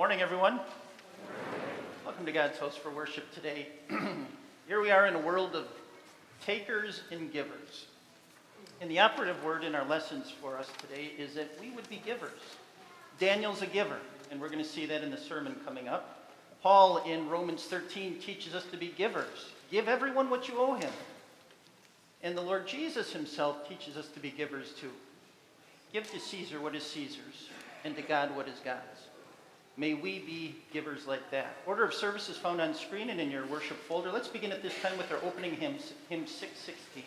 Morning, everyone. Welcome to God's house for worship today. Here we are in a world of takers and givers. And the operative word in our lessons for us today is that we would be givers. Daniel's a giver, and we're going to see that in the sermon coming up. Paul in Romans 13 teaches us to be givers. Give everyone what you owe him. And the Lord Jesus himself teaches us to be givers too. Give to Caesar what is Caesar's, and to God what is God's. May we be givers like that. Order of service is found on screen and in your worship folder. Let's begin at this time with our opening hymn, hymn 616.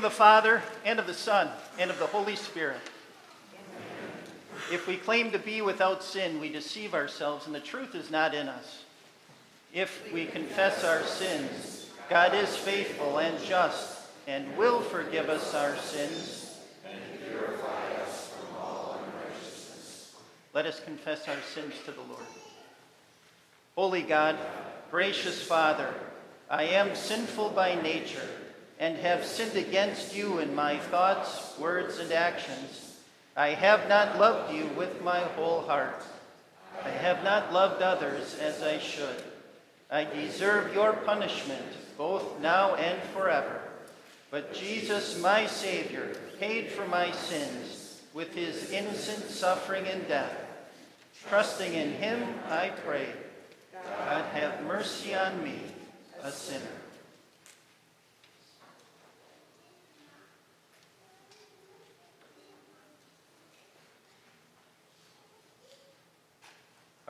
Of the Father, and of the Son, and of the Holy Spirit. If we claim to be without sin, we deceive ourselves, and the truth is not in us. If we confess our sins, God is faithful and just, and will forgive us our sins. And purify us from all unrighteousness. Let us confess our sins to the Lord. Holy God, gracious Father, I am sinful by nature and have sinned against you in my thoughts, words, and actions. I have not loved you with my whole heart. I have not loved others as I should. I deserve your punishment, both now and forever. But Jesus, my Savior, paid for my sins with his innocent suffering and death. Trusting in him, I pray, God have mercy on me, a sinner.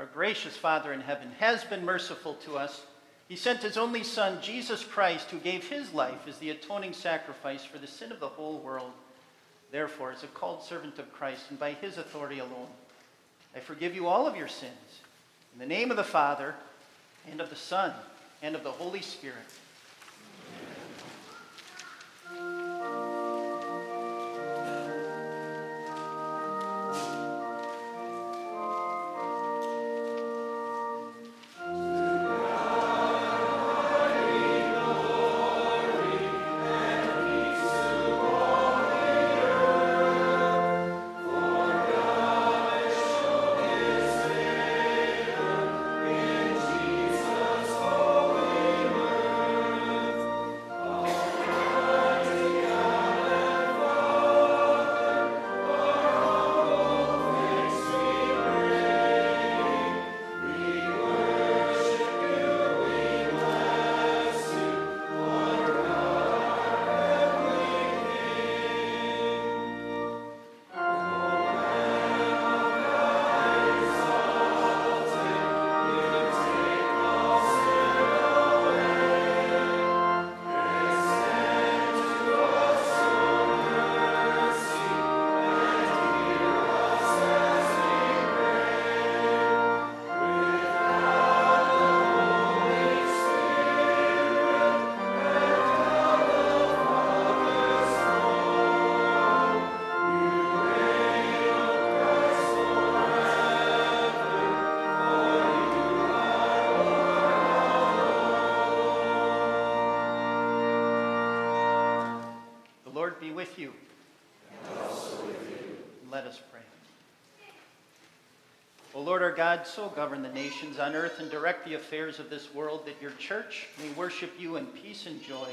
Our gracious Father in heaven, has been merciful to us. He sent his only Son, Jesus Christ, who gave his life as the atoning sacrifice for the sin of the whole world. Therefore, as a called servant of Christ and by his authority alone, I forgive you all of your sins. In the name of the Father, and of the Son, and of the Holy Spirit. God, so govern the nations on earth and direct the affairs of this world that your church may worship you in peace and joy.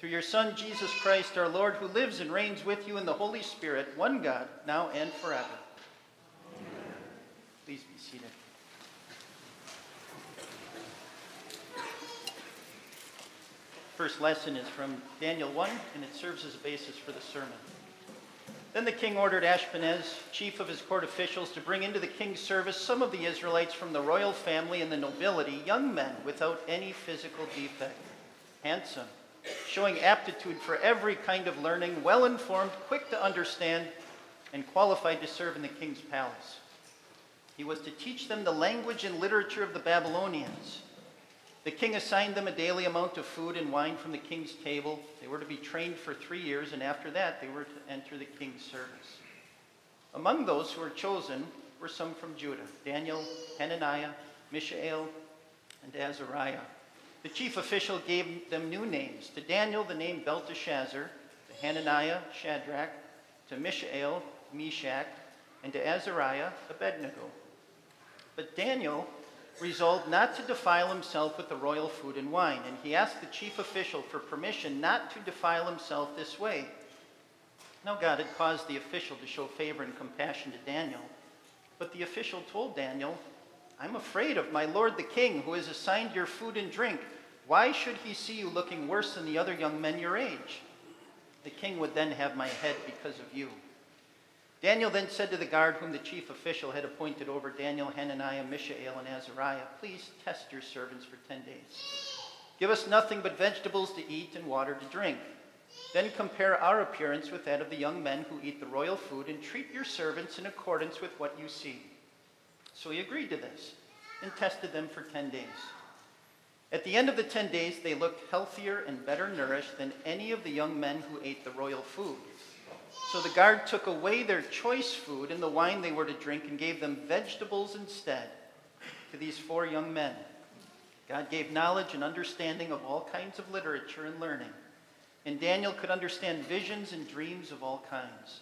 Through your Son, Jesus Christ, our Lord, who lives and reigns with you in the Holy Spirit, one God, now and forever. Amen. Please be seated. First lesson is from Daniel 1, and it serves as a basis for the sermon. Then the king ordered Ashpenaz, chief of his court officials, to bring into the king's service some of the Israelites from the royal family and the nobility, young men without any physical defect, handsome, showing aptitude for every kind of learning, well informed, quick to understand, and qualified to serve in the king's palace. He was to teach them the language and literature of the Babylonians the king assigned them a daily amount of food and wine from the king's table. They were to be trained for three years, and after that, they were to enter the king's service. Among those who were chosen were some from Judah Daniel, Hananiah, Mishael, and Azariah. The chief official gave them new names. To Daniel, the name Belteshazzar, to Hananiah, Shadrach, to Mishael, Meshach, and to Azariah, Abednego. But Daniel resolved not to defile himself with the royal food and wine, and he asked the chief official for permission not to defile himself this way. Now, God had caused the official to show favor and compassion to Daniel, but the official told Daniel, I'm afraid of my lord the king, who has assigned your food and drink. Why should he see you looking worse than the other young men your age? The king would then have my head because of you. Daniel then said to the guard whom the chief official had appointed over Daniel, Hananiah, Mishael, and Azariah, Please test your servants for ten days. Give us nothing but vegetables to eat and water to drink. Then compare our appearance with that of the young men who eat the royal food and treat your servants in accordance with what you see. So he agreed to this and tested them for ten days. At the end of the ten days, they looked healthier and better nourished than any of the young men who ate the royal food. So the guard took away their choice food and the wine they were to drink and gave them vegetables instead to these four young men. God gave knowledge and understanding of all kinds of literature and learning. And Daniel could understand visions and dreams of all kinds.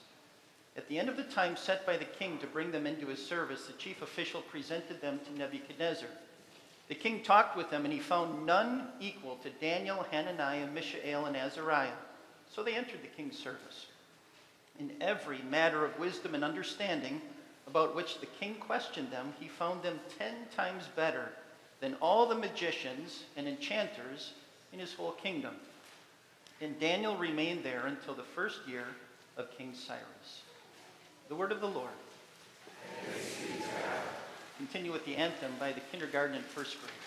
At the end of the time set by the king to bring them into his service, the chief official presented them to Nebuchadnezzar. The king talked with them, and he found none equal to Daniel, Hananiah, Mishael, and Azariah. So they entered the king's service in every matter of wisdom and understanding about which the king questioned them, he found them ten times better than all the magicians and enchanters in his whole kingdom. And Daniel remained there until the first year of King Cyrus. The word of the Lord. Continue with the anthem by the kindergarten and first grade.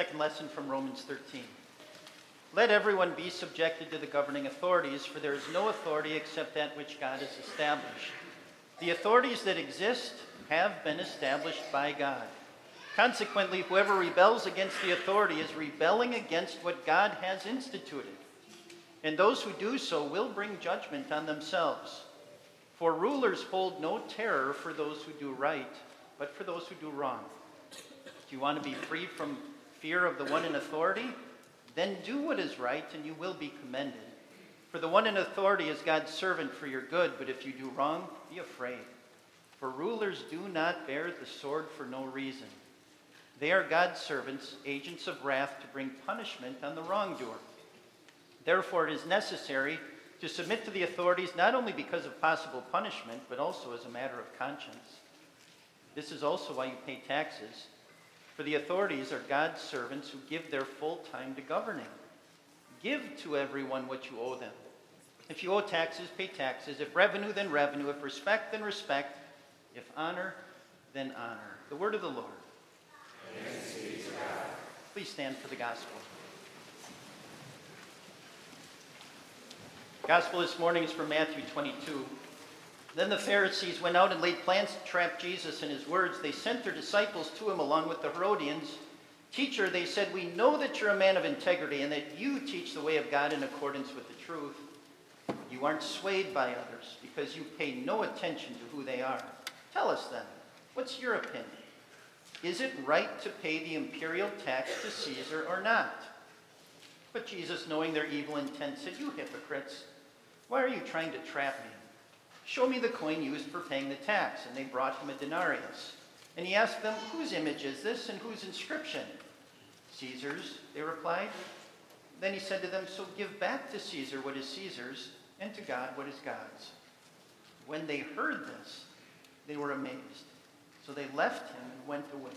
Second lesson from Romans 13. Let everyone be subjected to the governing authorities, for there is no authority except that which God has established. The authorities that exist have been established by God. Consequently, whoever rebels against the authority is rebelling against what God has instituted. And those who do so will bring judgment on themselves. For rulers hold no terror for those who do right, but for those who do wrong. Do you want to be free from fear of the one in authority? Then do what is right, and you will be commended. For the one in authority is God's servant for your good, but if you do wrong, be afraid. For rulers do not bear the sword for no reason. They are God's servants, agents of wrath to bring punishment on the wrongdoer. Therefore, it is necessary to submit to the authorities not only because of possible punishment, but also as a matter of conscience. This is also why you pay taxes for the authorities are God's servants who give their full time to governing. Give to everyone what you owe them. If you owe taxes, pay taxes. If revenue, then revenue. If respect, then respect. If honor, then honor. The word of the Lord. Please stand for the gospel. Gospel this morning is from Matthew 22. Then the Pharisees went out and laid plans to trap Jesus in his words. They sent their disciples to him along with the Herodians. Teacher, they said, we know that you're a man of integrity and that you teach the way of God in accordance with the truth. You aren't swayed by others because you pay no attention to who they are. Tell us then, what's your opinion? Is it right to pay the imperial tax to Caesar or not? But Jesus, knowing their evil intent, said, You hypocrites, why are you trying to trap me? Show me the coin used for paying the tax. And they brought him a denarius. And he asked them, Whose image is this and whose inscription? Caesar's, they replied. Then he said to them, So give back to Caesar what is Caesar's, and to God what is God's. When they heard this, they were amazed. So they left him and went away.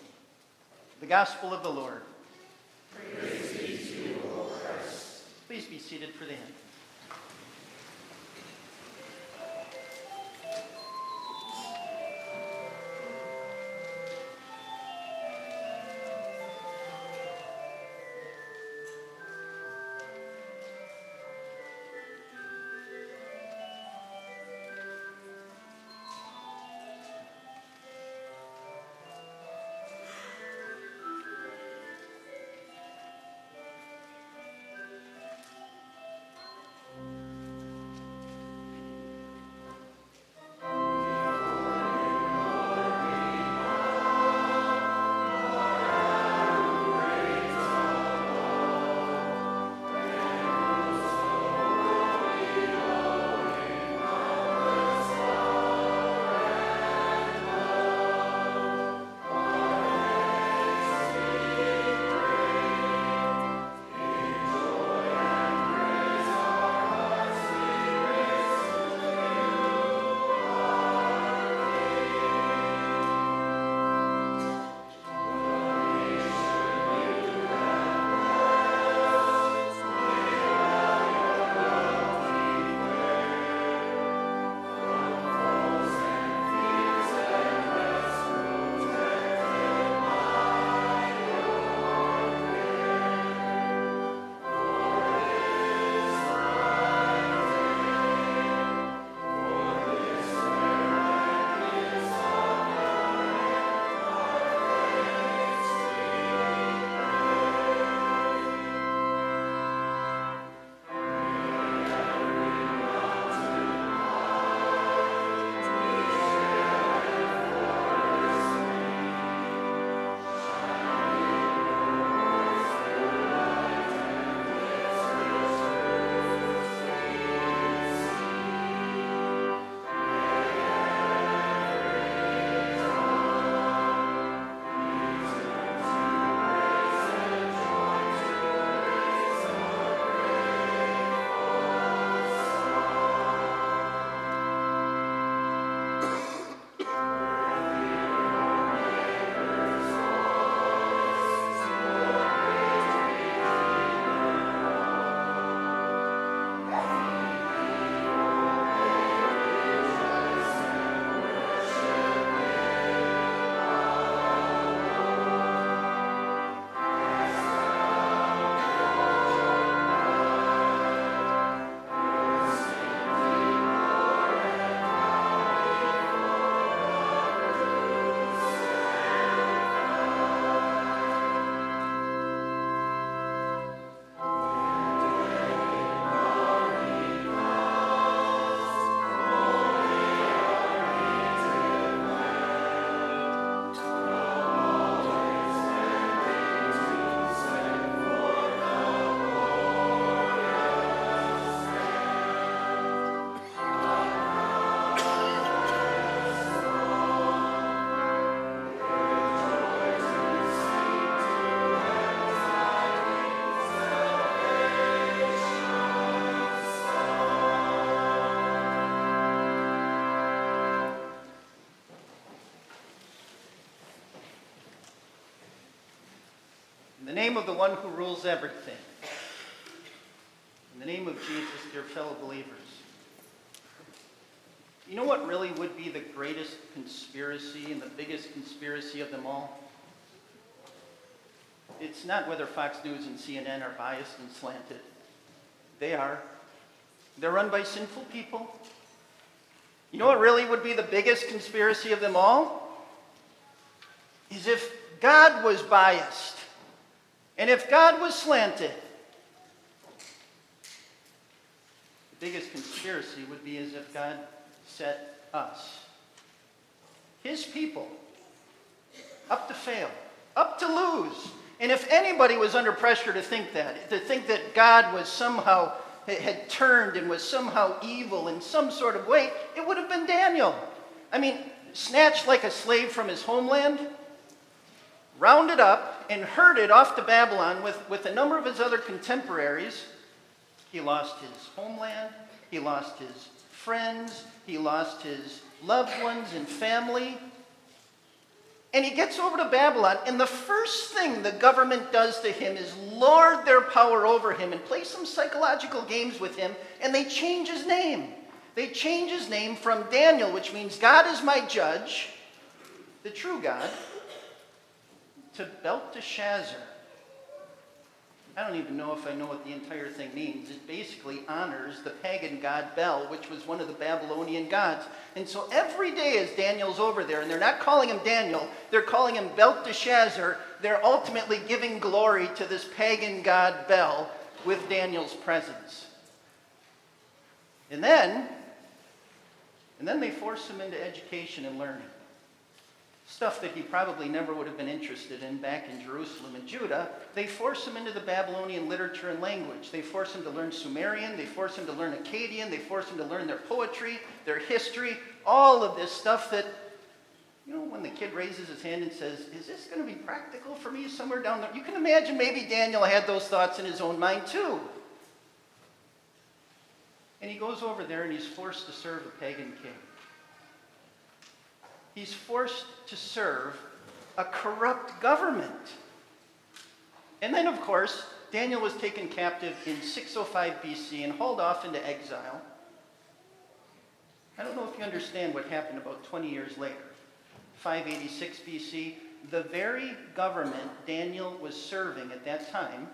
The Gospel of the Lord. Praise be to you, O Christ. Please be seated for the hymn. The name of the one who rules everything. In the name of Jesus, dear fellow believers. You know what really would be the greatest conspiracy and the biggest conspiracy of them all? It's not whether Fox News and CNN are biased and slanted. They are. They're run by sinful people. You know what really would be the biggest conspiracy of them all? Is if God was biased and if God was slanted. The biggest conspiracy would be as if God set us, his people, up to fail, up to lose. And if anybody was under pressure to think that, to think that God was somehow had turned and was somehow evil in some sort of way, it would have been Daniel. I mean, snatched like a slave from his homeland, rounded up, and herded off to Babylon with, with a number of his other contemporaries. He lost his homeland, he lost his friends, he lost his loved ones and family. And he gets over to Babylon, and the first thing the government does to him is lord their power over him and play some psychological games with him, and they change his name. They change his name from Daniel, which means God is my judge, the true God, to Belteshazzar, I don't even know if I know what the entire thing means. It basically honors the pagan god Bel, which was one of the Babylonian gods. And so every day as Daniel's over there, and they're not calling him Daniel, they're calling him Belteshazzar, they're ultimately giving glory to this pagan god Bel with Daniel's presence. And then, and then they force him into education and learning stuff that he probably never would have been interested in back in Jerusalem and Judah, they force him into the Babylonian literature and language. They force him to learn Sumerian, they force him to learn Akkadian, they force him to learn their poetry, their history, all of this stuff that, you know, when the kid raises his hand and says, Is this going to be practical for me somewhere down there? You can imagine maybe Daniel had those thoughts in his own mind too. And he goes over there and he's forced to serve a pagan king he's forced to serve a corrupt government. And then, of course, Daniel was taken captive in 605 BC and hauled off into exile. I don't know if you understand what happened about 20 years later. 586 BC, the very government Daniel was serving at that time,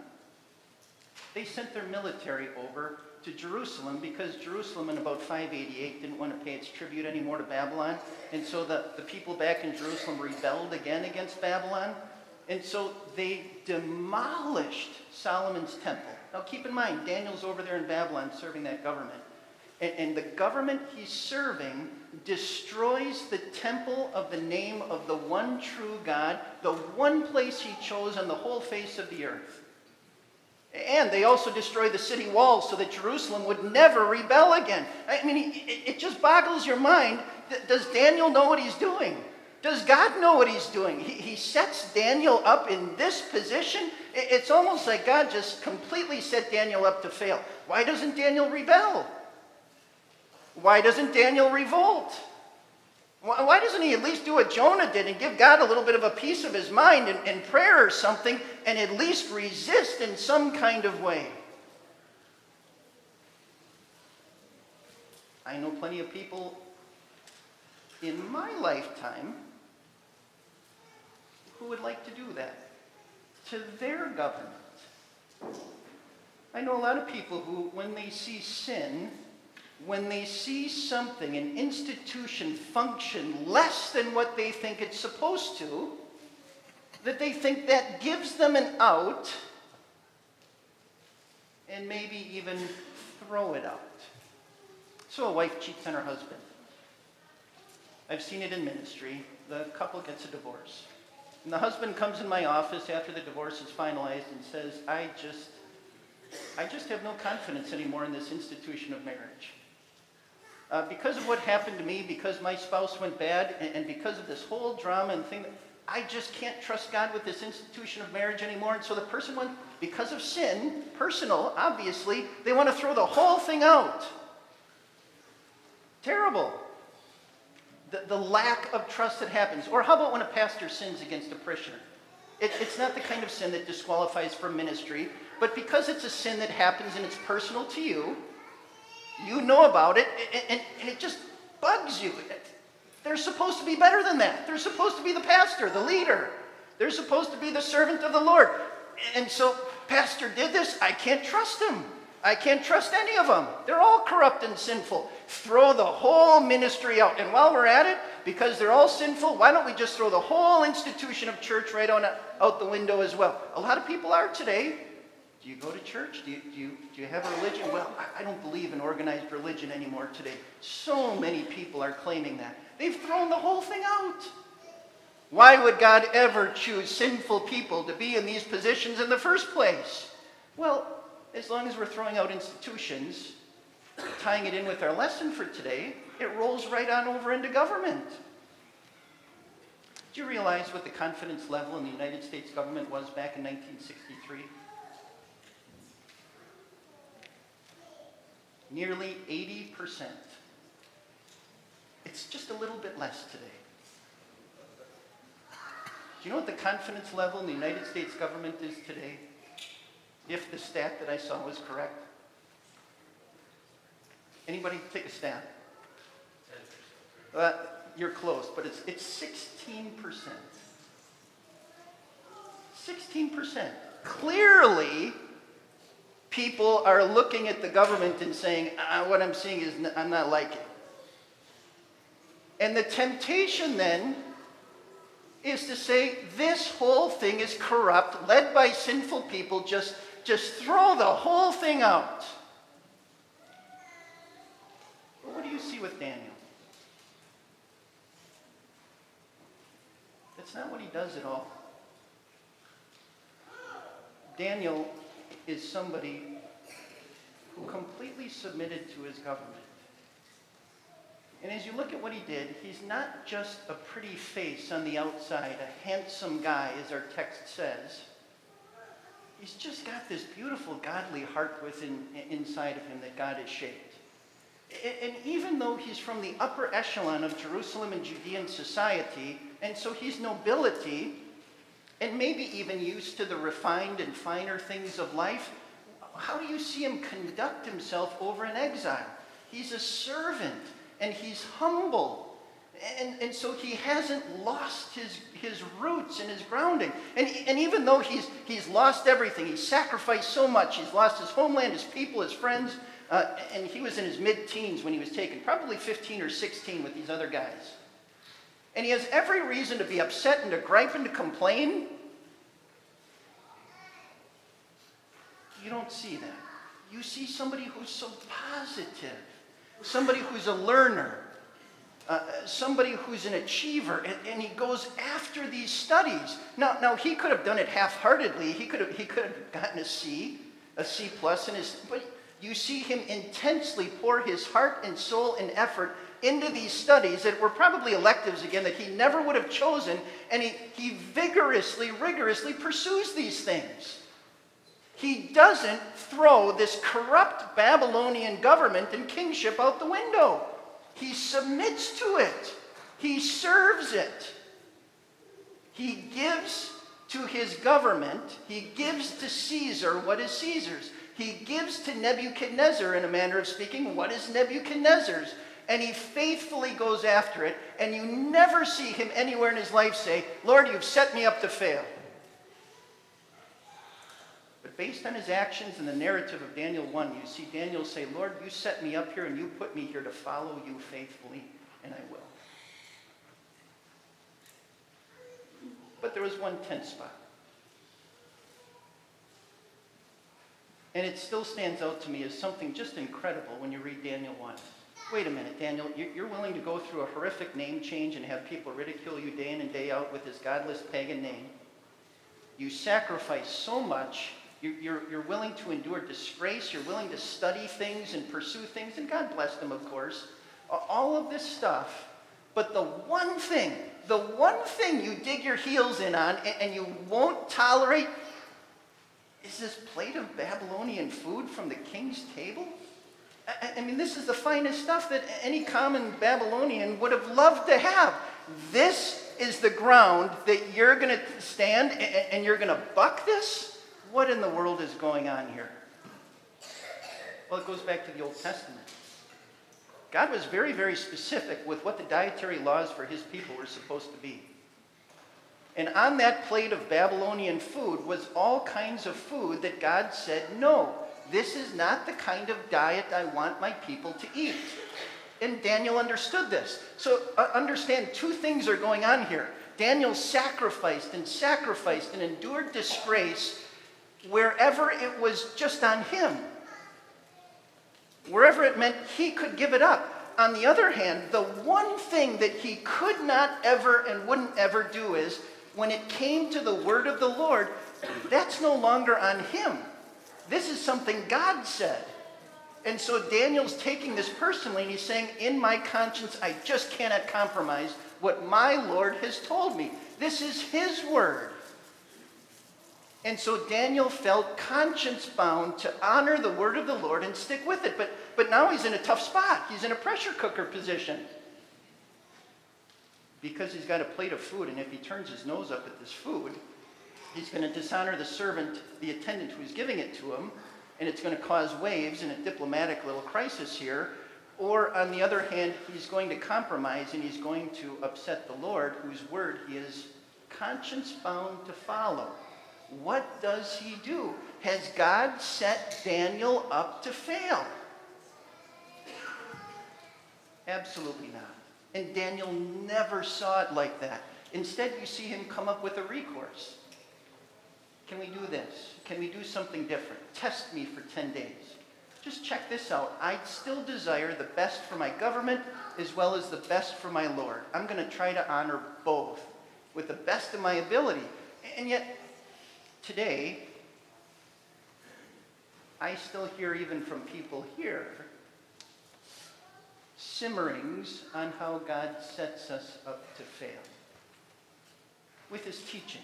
they sent their military over to Jerusalem because Jerusalem in about 588 didn't want to pay its tribute anymore to Babylon. And so the, the people back in Jerusalem rebelled again against Babylon. And so they demolished Solomon's temple. Now keep in mind, Daniel's over there in Babylon serving that government. And, and the government he's serving destroys the temple of the name of the one true God, the one place he chose on the whole face of the earth. And they also destroyed the city walls so that Jerusalem would never rebel again. I mean, it just boggles your mind. Does Daniel know what he's doing? Does God know what he's doing? He, he sets Daniel up in this position. It's almost like God just completely set Daniel up to fail. Why doesn't Daniel rebel? Why doesn't Daniel revolt? Why doesn't he at least do what Jonah did and give God a little bit of a piece of his mind in, in prayer or something and at least resist in some kind of way? I know plenty of people in my lifetime who would like to do that to their government. I know a lot of people who, when they see sin, when they see something, an institution, function less than what they think it's supposed to, that they think that gives them an out and maybe even throw it out. So a wife cheats on her husband. I've seen it in ministry. The couple gets a divorce. And the husband comes in my office after the divorce is finalized and says, I just, I just have no confidence anymore in this institution of marriage. Uh, because of what happened to me, because my spouse went bad, and, and because of this whole drama and thing, I just can't trust God with this institution of marriage anymore. And so the person went, because of sin, personal, obviously, they want to throw the whole thing out. Terrible. The, the lack of trust that happens. Or how about when a pastor sins against a parishioner? It, it's not the kind of sin that disqualifies from ministry, but because it's a sin that happens and it's personal to you, you know about it, and, and, it just bugs you. They're supposed to be better than that. They're supposed to be the pastor, the leader. They're supposed to be the servant of the Lord. And so, Pastor did this. I can't trust him. I can't trust any of them. They're all corrupt and sinful. Throw the whole ministry out. And while we're at it, because they're all sinful, why don't we just throw the whole institution of church right on out the window as well? A lot of people are today. Do you go to church? Do you, do you, do you have a religion? Well, I don't believe in organized religion anymore today. So many people are claiming that. They've thrown the whole thing out. Why would God ever choose sinful people to be in these positions in the first place? Well, as long as we're throwing out institutions, tying it in with our lesson for today, it rolls right on over into government. Do you realize what the confidence level in the United States government was back in 1963? Nearly 80%. It's just a little bit less today. Do you know what the confidence level in the United States government is today? If the stat that I saw was correct. Anybody take a stat? Uh, you're close, but it's, it's 16%. 16%. Clearly, people are looking at the government and saying, ah, what I'm seeing is n- I'm not liking. And the temptation then is to say this whole thing is corrupt, led by sinful people, just, just throw the whole thing out. But what do you see with Daniel? That's not what he does at all. Daniel is somebody who completely submitted to his government. And as you look at what he did, he's not just a pretty face on the outside, a handsome guy, as our text says. He's just got this beautiful, godly heart within inside of him that God has shaped. And even though he's from the upper echelon of Jerusalem and Judean society, and so he's nobility, and maybe even used to the refined and finer things of life, how do you see him conduct himself over in exile? He's a servant and he's humble. And, and so he hasn't lost his, his roots and his grounding. And, and even though he's, he's lost everything, he's sacrificed so much, he's lost his homeland, his people, his friends, uh, and he was in his mid teens when he was taken, probably 15 or 16 with these other guys. And he has every reason to be upset and to gripe and to complain. You don't see that. You see somebody who's so positive somebody who's a learner, uh, somebody who's an achiever, and, and, he goes after these studies. Now, now he could have done it half-heartedly. He could have he could have gotten a C, a C plus in his. But you see him intensely pour his heart and soul and effort into these studies that were probably electives again that he never would have chosen, and he, he vigorously, rigorously pursues these things. He doesn't throw this corrupt Babylonian government and kingship out the window. He submits to it, he serves it. He gives to his government, he gives to Caesar what is Caesar's. He gives to Nebuchadnezzar, in a manner of speaking, what is Nebuchadnezzar's. And he faithfully goes after it, and you never see him anywhere in his life say, Lord, you've set me up to fail But based on his actions in the narrative of Daniel 1, you see Daniel say, Lord, you set me up here and you put me here to follow you faithfully, and I will. But there was one tense spot. And it still stands out to me as something just incredible when you read Daniel 1. Wait a minute, Daniel, you're willing to go through a horrific name change and have people ridicule you day in and day out with this godless pagan name. You sacrifice so much you're, you're willing to endure disgrace. You're willing to study things and pursue things. And God bless them, of course. All of this stuff. But the one thing, the one thing you dig your heels in on and you won't tolerate is this plate of Babylonian food from the king's table? I mean, this is the finest stuff that any common Babylonian would have loved to have. This is the ground that you're going to stand and you're going to buck this? What in the world is going on here? Well, it goes back to the Old Testament. God was very, very specific with what the dietary laws for his people were supposed to be. And on that plate of Babylonian food was all kinds of food that God said, no, this is not the kind of diet I want my people to eat. And Daniel understood this. So uh, understand two things are going on here. Daniel sacrificed and sacrificed and endured disgrace wherever it was just on him. Wherever it meant he could give it up. On the other hand, the one thing that he could not ever and wouldn't ever do is when it came to the word of the Lord, that's no longer on him. This is something God said. And so Daniel's taking this personally and he's saying, In my conscience, I just cannot compromise what my Lord has told me. This is his word. And so Daniel felt conscience bound to honor the word of the Lord and stick with it. But, but now he's in a tough spot. He's in a pressure cooker position. Because he's got a plate of food, and if he turns his nose up at this food, he's going to dishonor the servant, the attendant who's giving it to him, and it's going to cause waves in a diplomatic little crisis here. Or, on the other hand, he's going to compromise and he's going to upset the Lord, whose word he is conscience bound to follow. What does he do? Has God set Daniel up to fail? Absolutely not. And Daniel never saw it like that. Instead, you see him come up with a recourse. Can we do this? Can we do something different? Test me for 10 days. Just check this out. I still desire the best for my government as well as the best for my Lord. I'm going to try to honor both with the best of my ability. And yet, today, I still hear even from people here simmerings on how God sets us up to fail with his teachings.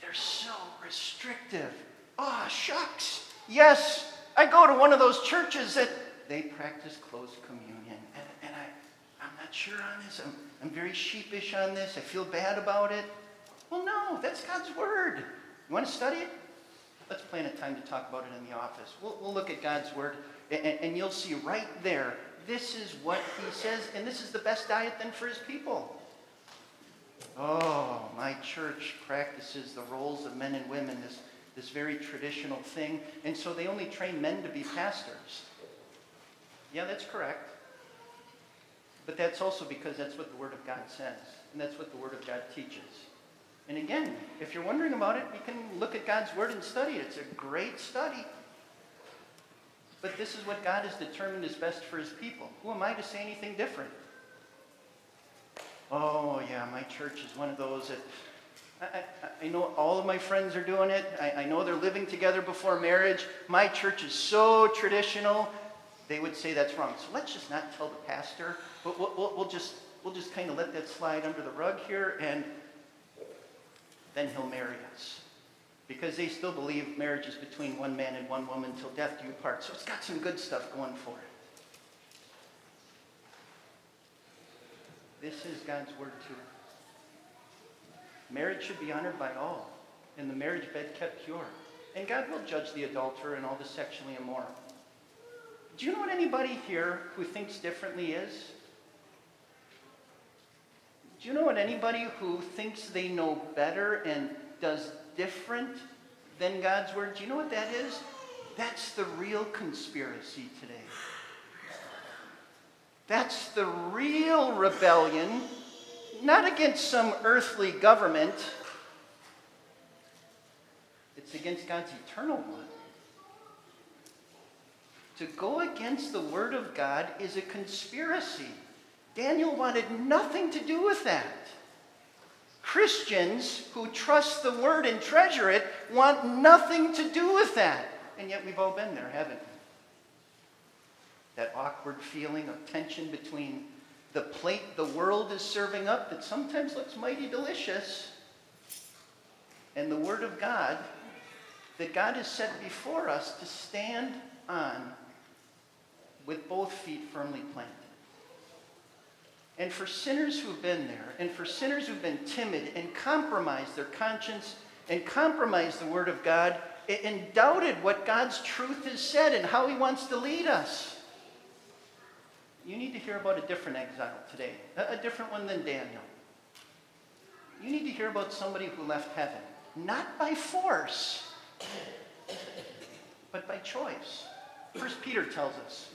They're so restrictive. Ah, oh, shucks. Yes, I go to one of those churches that they practice close communion. And, and I, I'm not sure on this. I'm, I'm very sheepish on this. I feel bad about it. Well, no, that's God's word. You want to study it? Let's plan a time to talk about it in the office. We'll, we'll look at God's word, and, and you'll see right there this is what he says, and this is the best diet then for his people. Oh, my church practices the roles of men and women, this, this very traditional thing, and so they only train men to be pastors. Yeah, that's correct. But that's also because that's what the Word of God says, and that's what the Word of God teaches. And again, if you're wondering about it, you can look at God's Word and study it. It's a great study. But this is what God has determined is best for his people. Who am I to say anything different? Oh, yeah, my church is one of those that I, I, know all of my friends are doing it. I, I know they're living together before marriage. My church is so traditional. They would say that's wrong. So let's just not tell the pastor. But we'll, we'll, we'll just, we'll just kind of let that slide under the rug here, and then he'll marry us because they still believe marriage is between one man and one woman until death do you part. So it's got some good stuff going for it. This is God's word too. Marriage should be honored by all, and the marriage bed kept pure. And God will judge the adulterer and all the sexually immoral. Do you know what anybody here who thinks differently is? Do you know what anybody who thinks they know better and does different than God's word, do you know what that is? That's the real conspiracy today. That's the real rebellion, not against some earthly government, it's against God's eternal one. To go against the word of God is a conspiracy. Daniel wanted nothing to do with that. Christians who trust the word and treasure it want nothing to do with that. And yet we've all been there, haven't we? That awkward feeling of tension between the plate the world is serving up that sometimes looks mighty delicious and the Word of God that God has set before us to stand on with both feet firmly planted. And for sinners who've been there, and for sinners who've been timid and compromised their conscience and compromised the Word of God and doubted what God's truth has said and how He wants to lead us. You need to hear about a different exile today, a different one than Daniel. You need to hear about somebody who left heaven, not by force, but by choice. First Peter tells us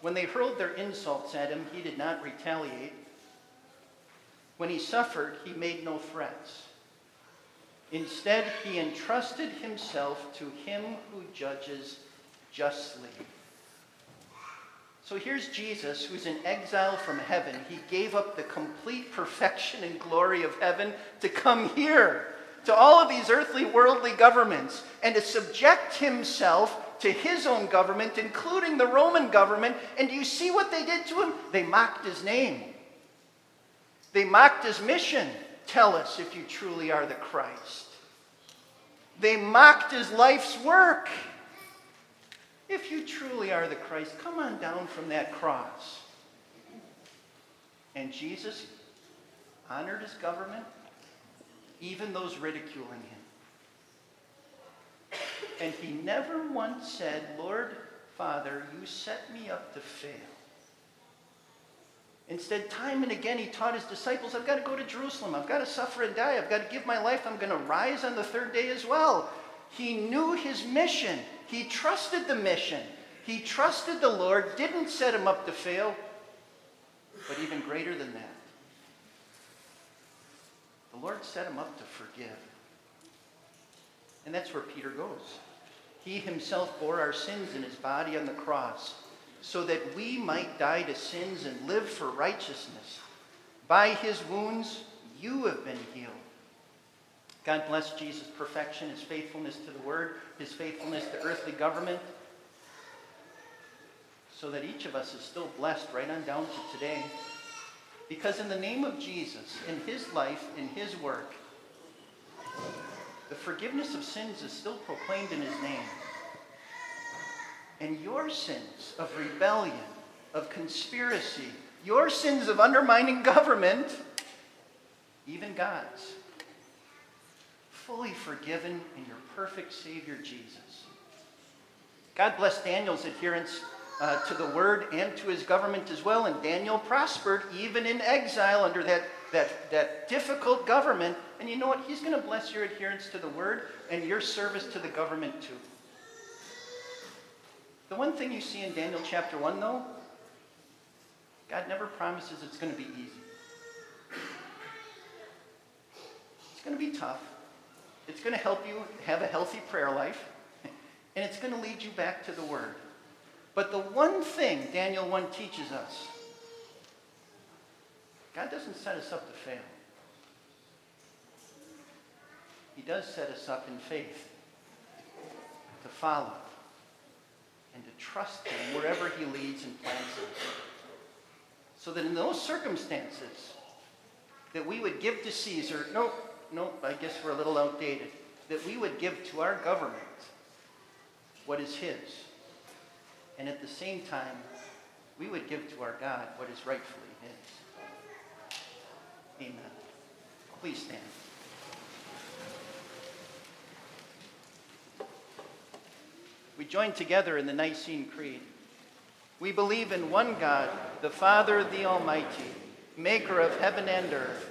when they hurled their insults at him, he did not retaliate. When he suffered, he made no threats. Instead, he entrusted himself to him who judges justly. So here's Jesus, who's in exile from heaven. He gave up the complete perfection and glory of heaven to come here to all of these earthly, worldly governments and to subject himself to his own government, including the Roman government. And do you see what they did to him? They mocked his name, they mocked his mission. Tell us if you truly are the Christ. They mocked his life's work. If you truly are the Christ, come on down from that cross. And Jesus honored his government, even those ridiculing him. And he never once said, Lord, Father, you set me up to fail. Instead, time and again, he taught his disciples, I've got to go to Jerusalem. I've got to suffer and die. I've got to give my life. I'm going to rise on the third day as well. He knew his mission. He trusted the mission. He trusted the Lord, didn't set him up to fail, but even greater than that, the Lord set him up to forgive. And that's where Peter goes. He himself bore our sins in his body on the cross so that we might die to sins and live for righteousness. By his wounds, you have been healed. God bless Jesus' perfection, his faithfulness to the word, his faithfulness to earthly government, so that each of us is still blessed right on down to today. Because in the name of Jesus, in his life, in his work, the forgiveness of sins is still proclaimed in his name. And your sins of rebellion, of conspiracy, your sins of undermining government, even God's, fully forgiven in your perfect Savior Jesus. God bless Daniel's adherence uh, to the word and to his government as well. And Daniel prospered even in exile under that, that, that difficult government. And you know what? He's going to bless your adherence to the word and your service to the government too. The one thing you see in Daniel chapter 1, though, God never promises it's going to be easy. It's going to be tough. It's going to help you have a healthy prayer life, and it's going to lead you back to the Word. But the one thing Daniel 1 teaches us God doesn't set us up to fail. He does set us up in faith to follow and to trust Him wherever He leads and plants us. So that in those circumstances, that we would give to Caesar, nope, nope, I guess we're a little outdated, that we would give to our government what is His and at the same time, we would give to our God what is rightfully His. Amen. Please stand. We join together in the Nicene Creed. We believe in one God, the Father, the Almighty, maker of heaven and earth,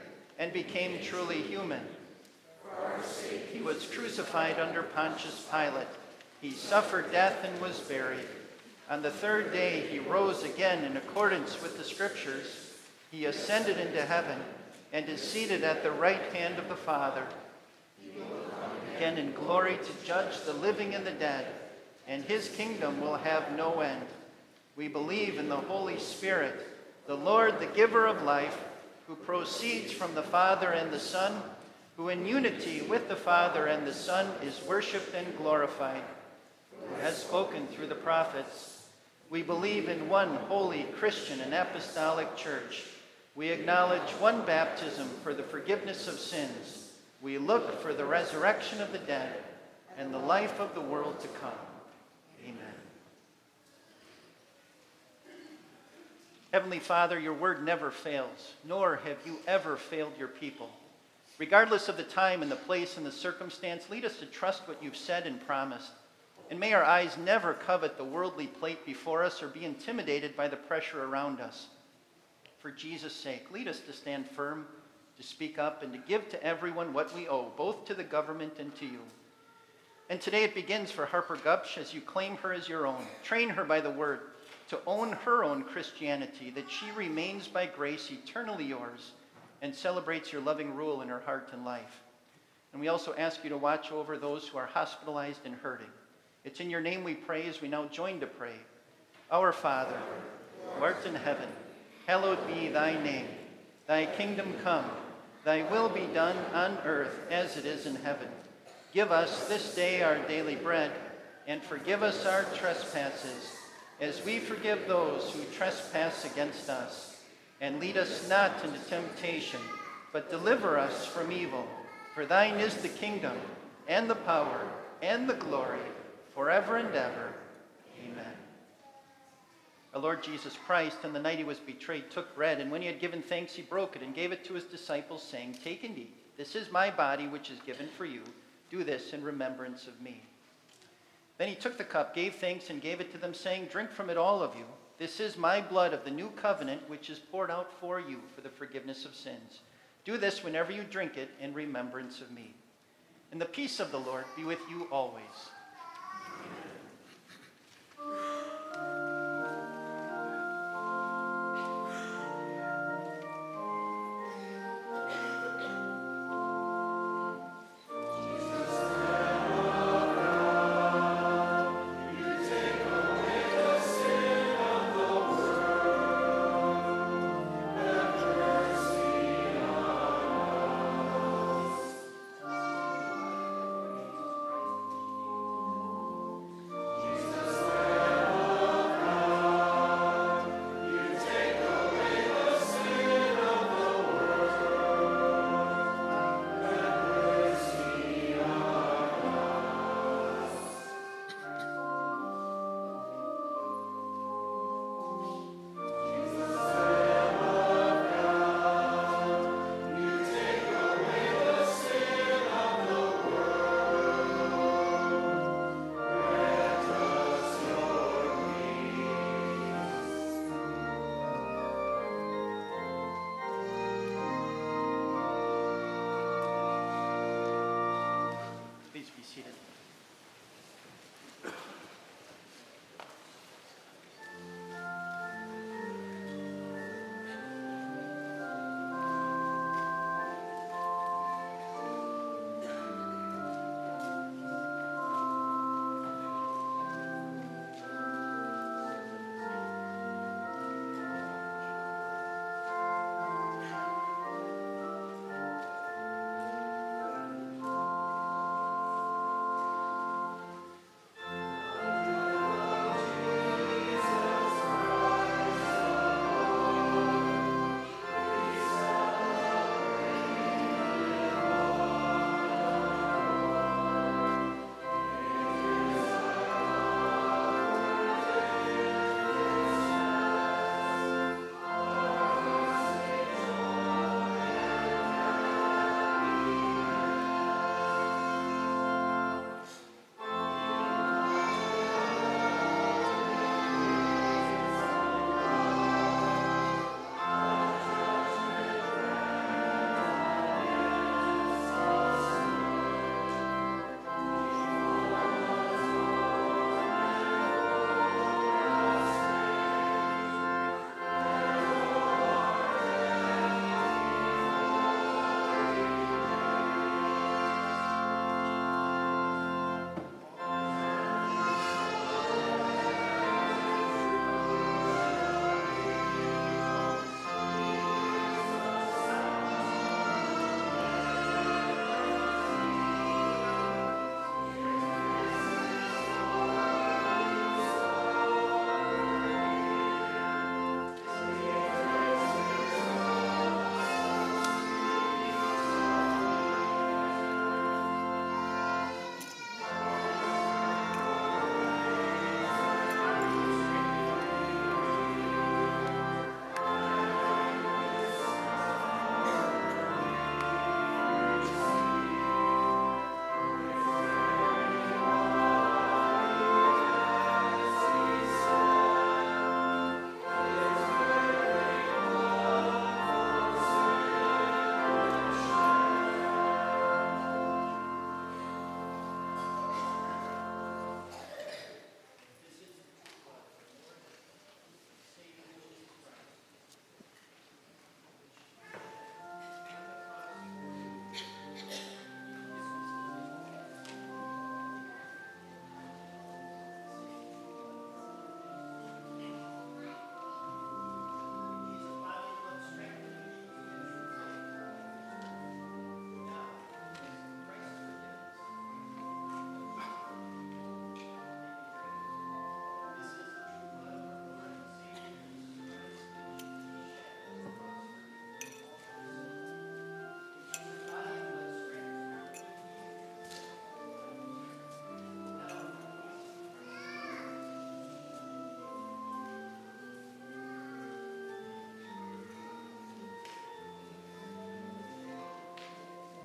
and became truly human. He was crucified under Pontius Pilate. He suffered death and was buried. On the third day, he rose again in accordance with the Scriptures. He ascended into heaven and is seated at the right hand of the Father. Again in glory to judge the living and the dead, and his kingdom will have no end. We believe in the Holy Spirit, the Lord, the giver of life, who proceeds from the Father and the Son, who in unity with the Father and the Son is worshiped and glorified, who has spoken through the prophets. We believe in one holy Christian and apostolic church. We acknowledge one baptism for the forgiveness of sins. We look for the resurrection of the dead and the life of the world to come. Amen. Heavenly Father, your word never fails, nor have you ever failed your people. Regardless of the time and the place and the circumstance, lead us to trust what you've said and promised. And may our eyes never covet the worldly plate before us or be intimidated by the pressure around us. For Jesus' sake, lead us to stand firm, to speak up, and to give to everyone what we owe, both to the government and to you. And today it begins for Harper Gupsh as you claim her as your own. Train her by the word to own her own Christianity, that she remains by grace eternally yours and celebrates your loving rule in her heart and life. And we also ask you to watch over those who are hospitalized and hurting. It's in your name we pray as we now join to pray. Our Father, who art in heaven, hallowed be thy name. Thy kingdom come, thy will be done on earth as it is in heaven. Give us this day our daily bread, and forgive us our trespasses, as we forgive those who trespass against us. And lead us not into temptation, but deliver us from evil. For thine is the kingdom, and the power, and the glory, forever and ever. Amen. Our Lord Jesus Christ, on the night he was betrayed, took bread, and when he had given thanks, he broke it and gave it to his disciples, saying, Take and eat. This is my body, which is given for you. Do this in remembrance of me. Then he took the cup, gave thanks, and gave it to them, saying, Drink from it, all of you. This is my blood of the new covenant, which is poured out for you for the forgiveness of sins. Do this whenever you drink it in remembrance of me. And the peace of the Lord be with you always.